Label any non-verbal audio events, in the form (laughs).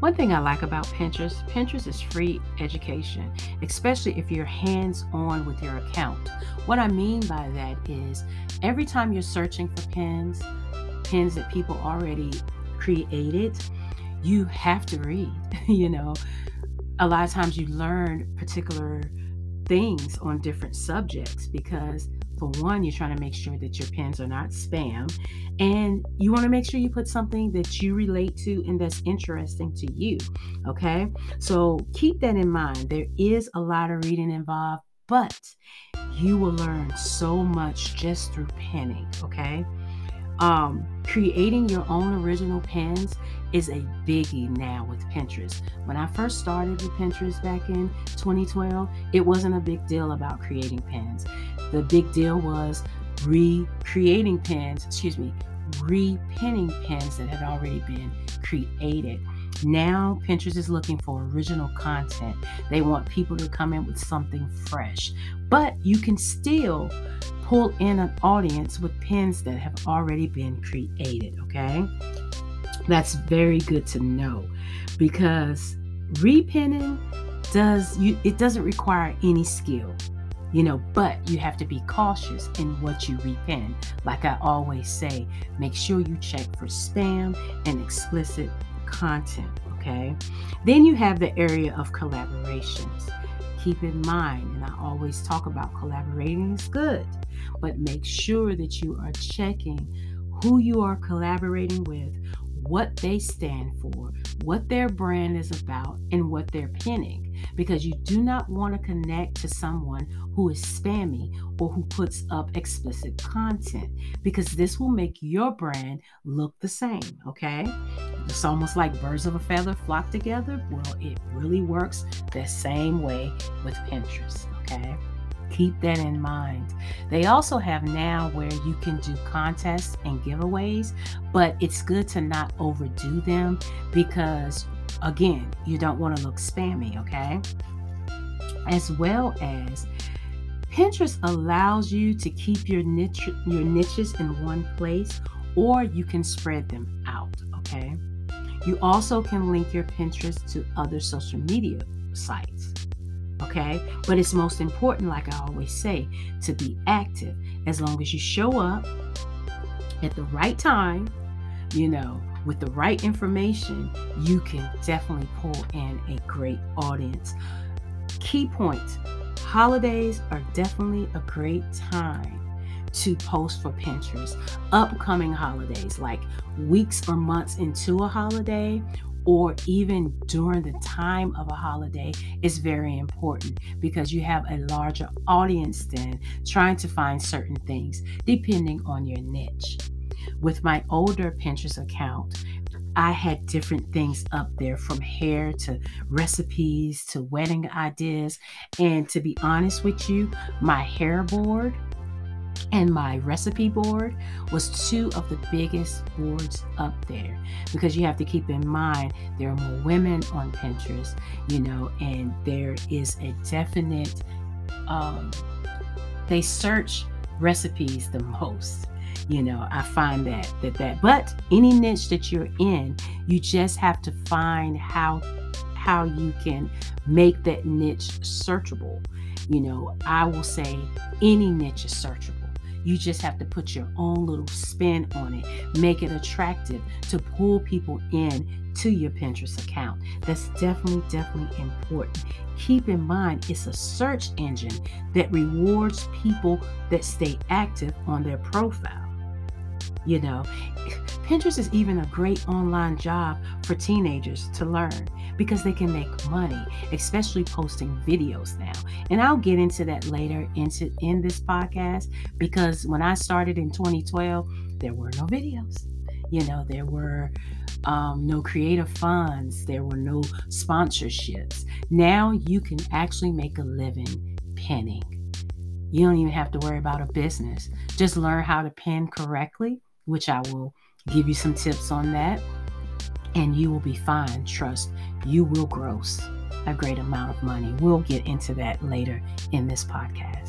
One thing I like about Pinterest, Pinterest is free education, especially if you're hands on with your account. What I mean by that is every time you're searching for pins, pins that people already created, you have to read. (laughs) you know, a lot of times you learn particular things on different subjects because for one, you're trying to make sure that your pins are not spam, and you want to make sure you put something that you relate to and that's interesting to you. Okay, so keep that in mind. There is a lot of reading involved, but you will learn so much just through pinning. Okay. Um, creating your own original pins is a biggie now with Pinterest. When I first started with Pinterest back in 2012, it wasn't a big deal about creating pins. The big deal was recreating pins, excuse me, repinning pins that had already been created. Now, Pinterest is looking for original content. They want people to come in with something fresh, but you can still pull in an audience with pins that have already been created, okay? That's very good to know because repinning does you it doesn't require any skill you know but you have to be cautious in what you repin like i always say make sure you check for spam and explicit content okay? Then you have the area of collaborations. Keep in mind and i always talk about collaborating is good but make sure that you are checking who you are collaborating with, what they stand for, what their brand is about, and what they're pinning. Because you do not want to connect to someone who is spammy or who puts up explicit content, because this will make your brand look the same. Okay? It's almost like birds of a feather flock together. Well, it really works the same way with Pinterest. Okay? Keep that in mind. They also have now where you can do contests and giveaways, but it's good to not overdo them because, again, you don't want to look spammy, okay? As well as Pinterest allows you to keep your niche your niches in one place or you can spread them out, okay? You also can link your Pinterest to other social media sites okay? But it's most important, like I always say, to be active. As long as you show up at the right time, you know, with the right information, you can definitely pull in a great audience. Key points holidays are definitely a great time to post for Pinterest. Upcoming holidays, like weeks or months into a holiday, or even during the time of a holiday is very important because you have a larger audience then trying to find certain things depending on your niche. With my older Pinterest account, I had different things up there from hair to recipes to wedding ideas. And to be honest with you, my hair board and my recipe board was two of the biggest boards up there because you have to keep in mind there are more women on Pinterest, you know, and there is a definite, um, they search recipes the most you know i find that that that. But any niche that you're in you just have to find how how you can make that niche searchable. You know i will say any niche is searchable you just have to put your own little spin on it, make it attractive to pull people in to your Pinterest account. That's definitely, definitely important. Keep in mind, it's a search engine that rewards people that stay active on their profile. You know, Pinterest is even a great online job for teenagers to learn because they can make money, especially posting videos now. And I'll get into that later into in this podcast because when I started in 2012, there were no videos. You know, there were um, no creative funds, there were no sponsorships. Now you can actually make a living pinning. You don't even have to worry about a business. Just learn how to pin correctly which I will give you some tips on that, and you will be fine. Trust, you will gross a great amount of money. We'll get into that later in this podcast.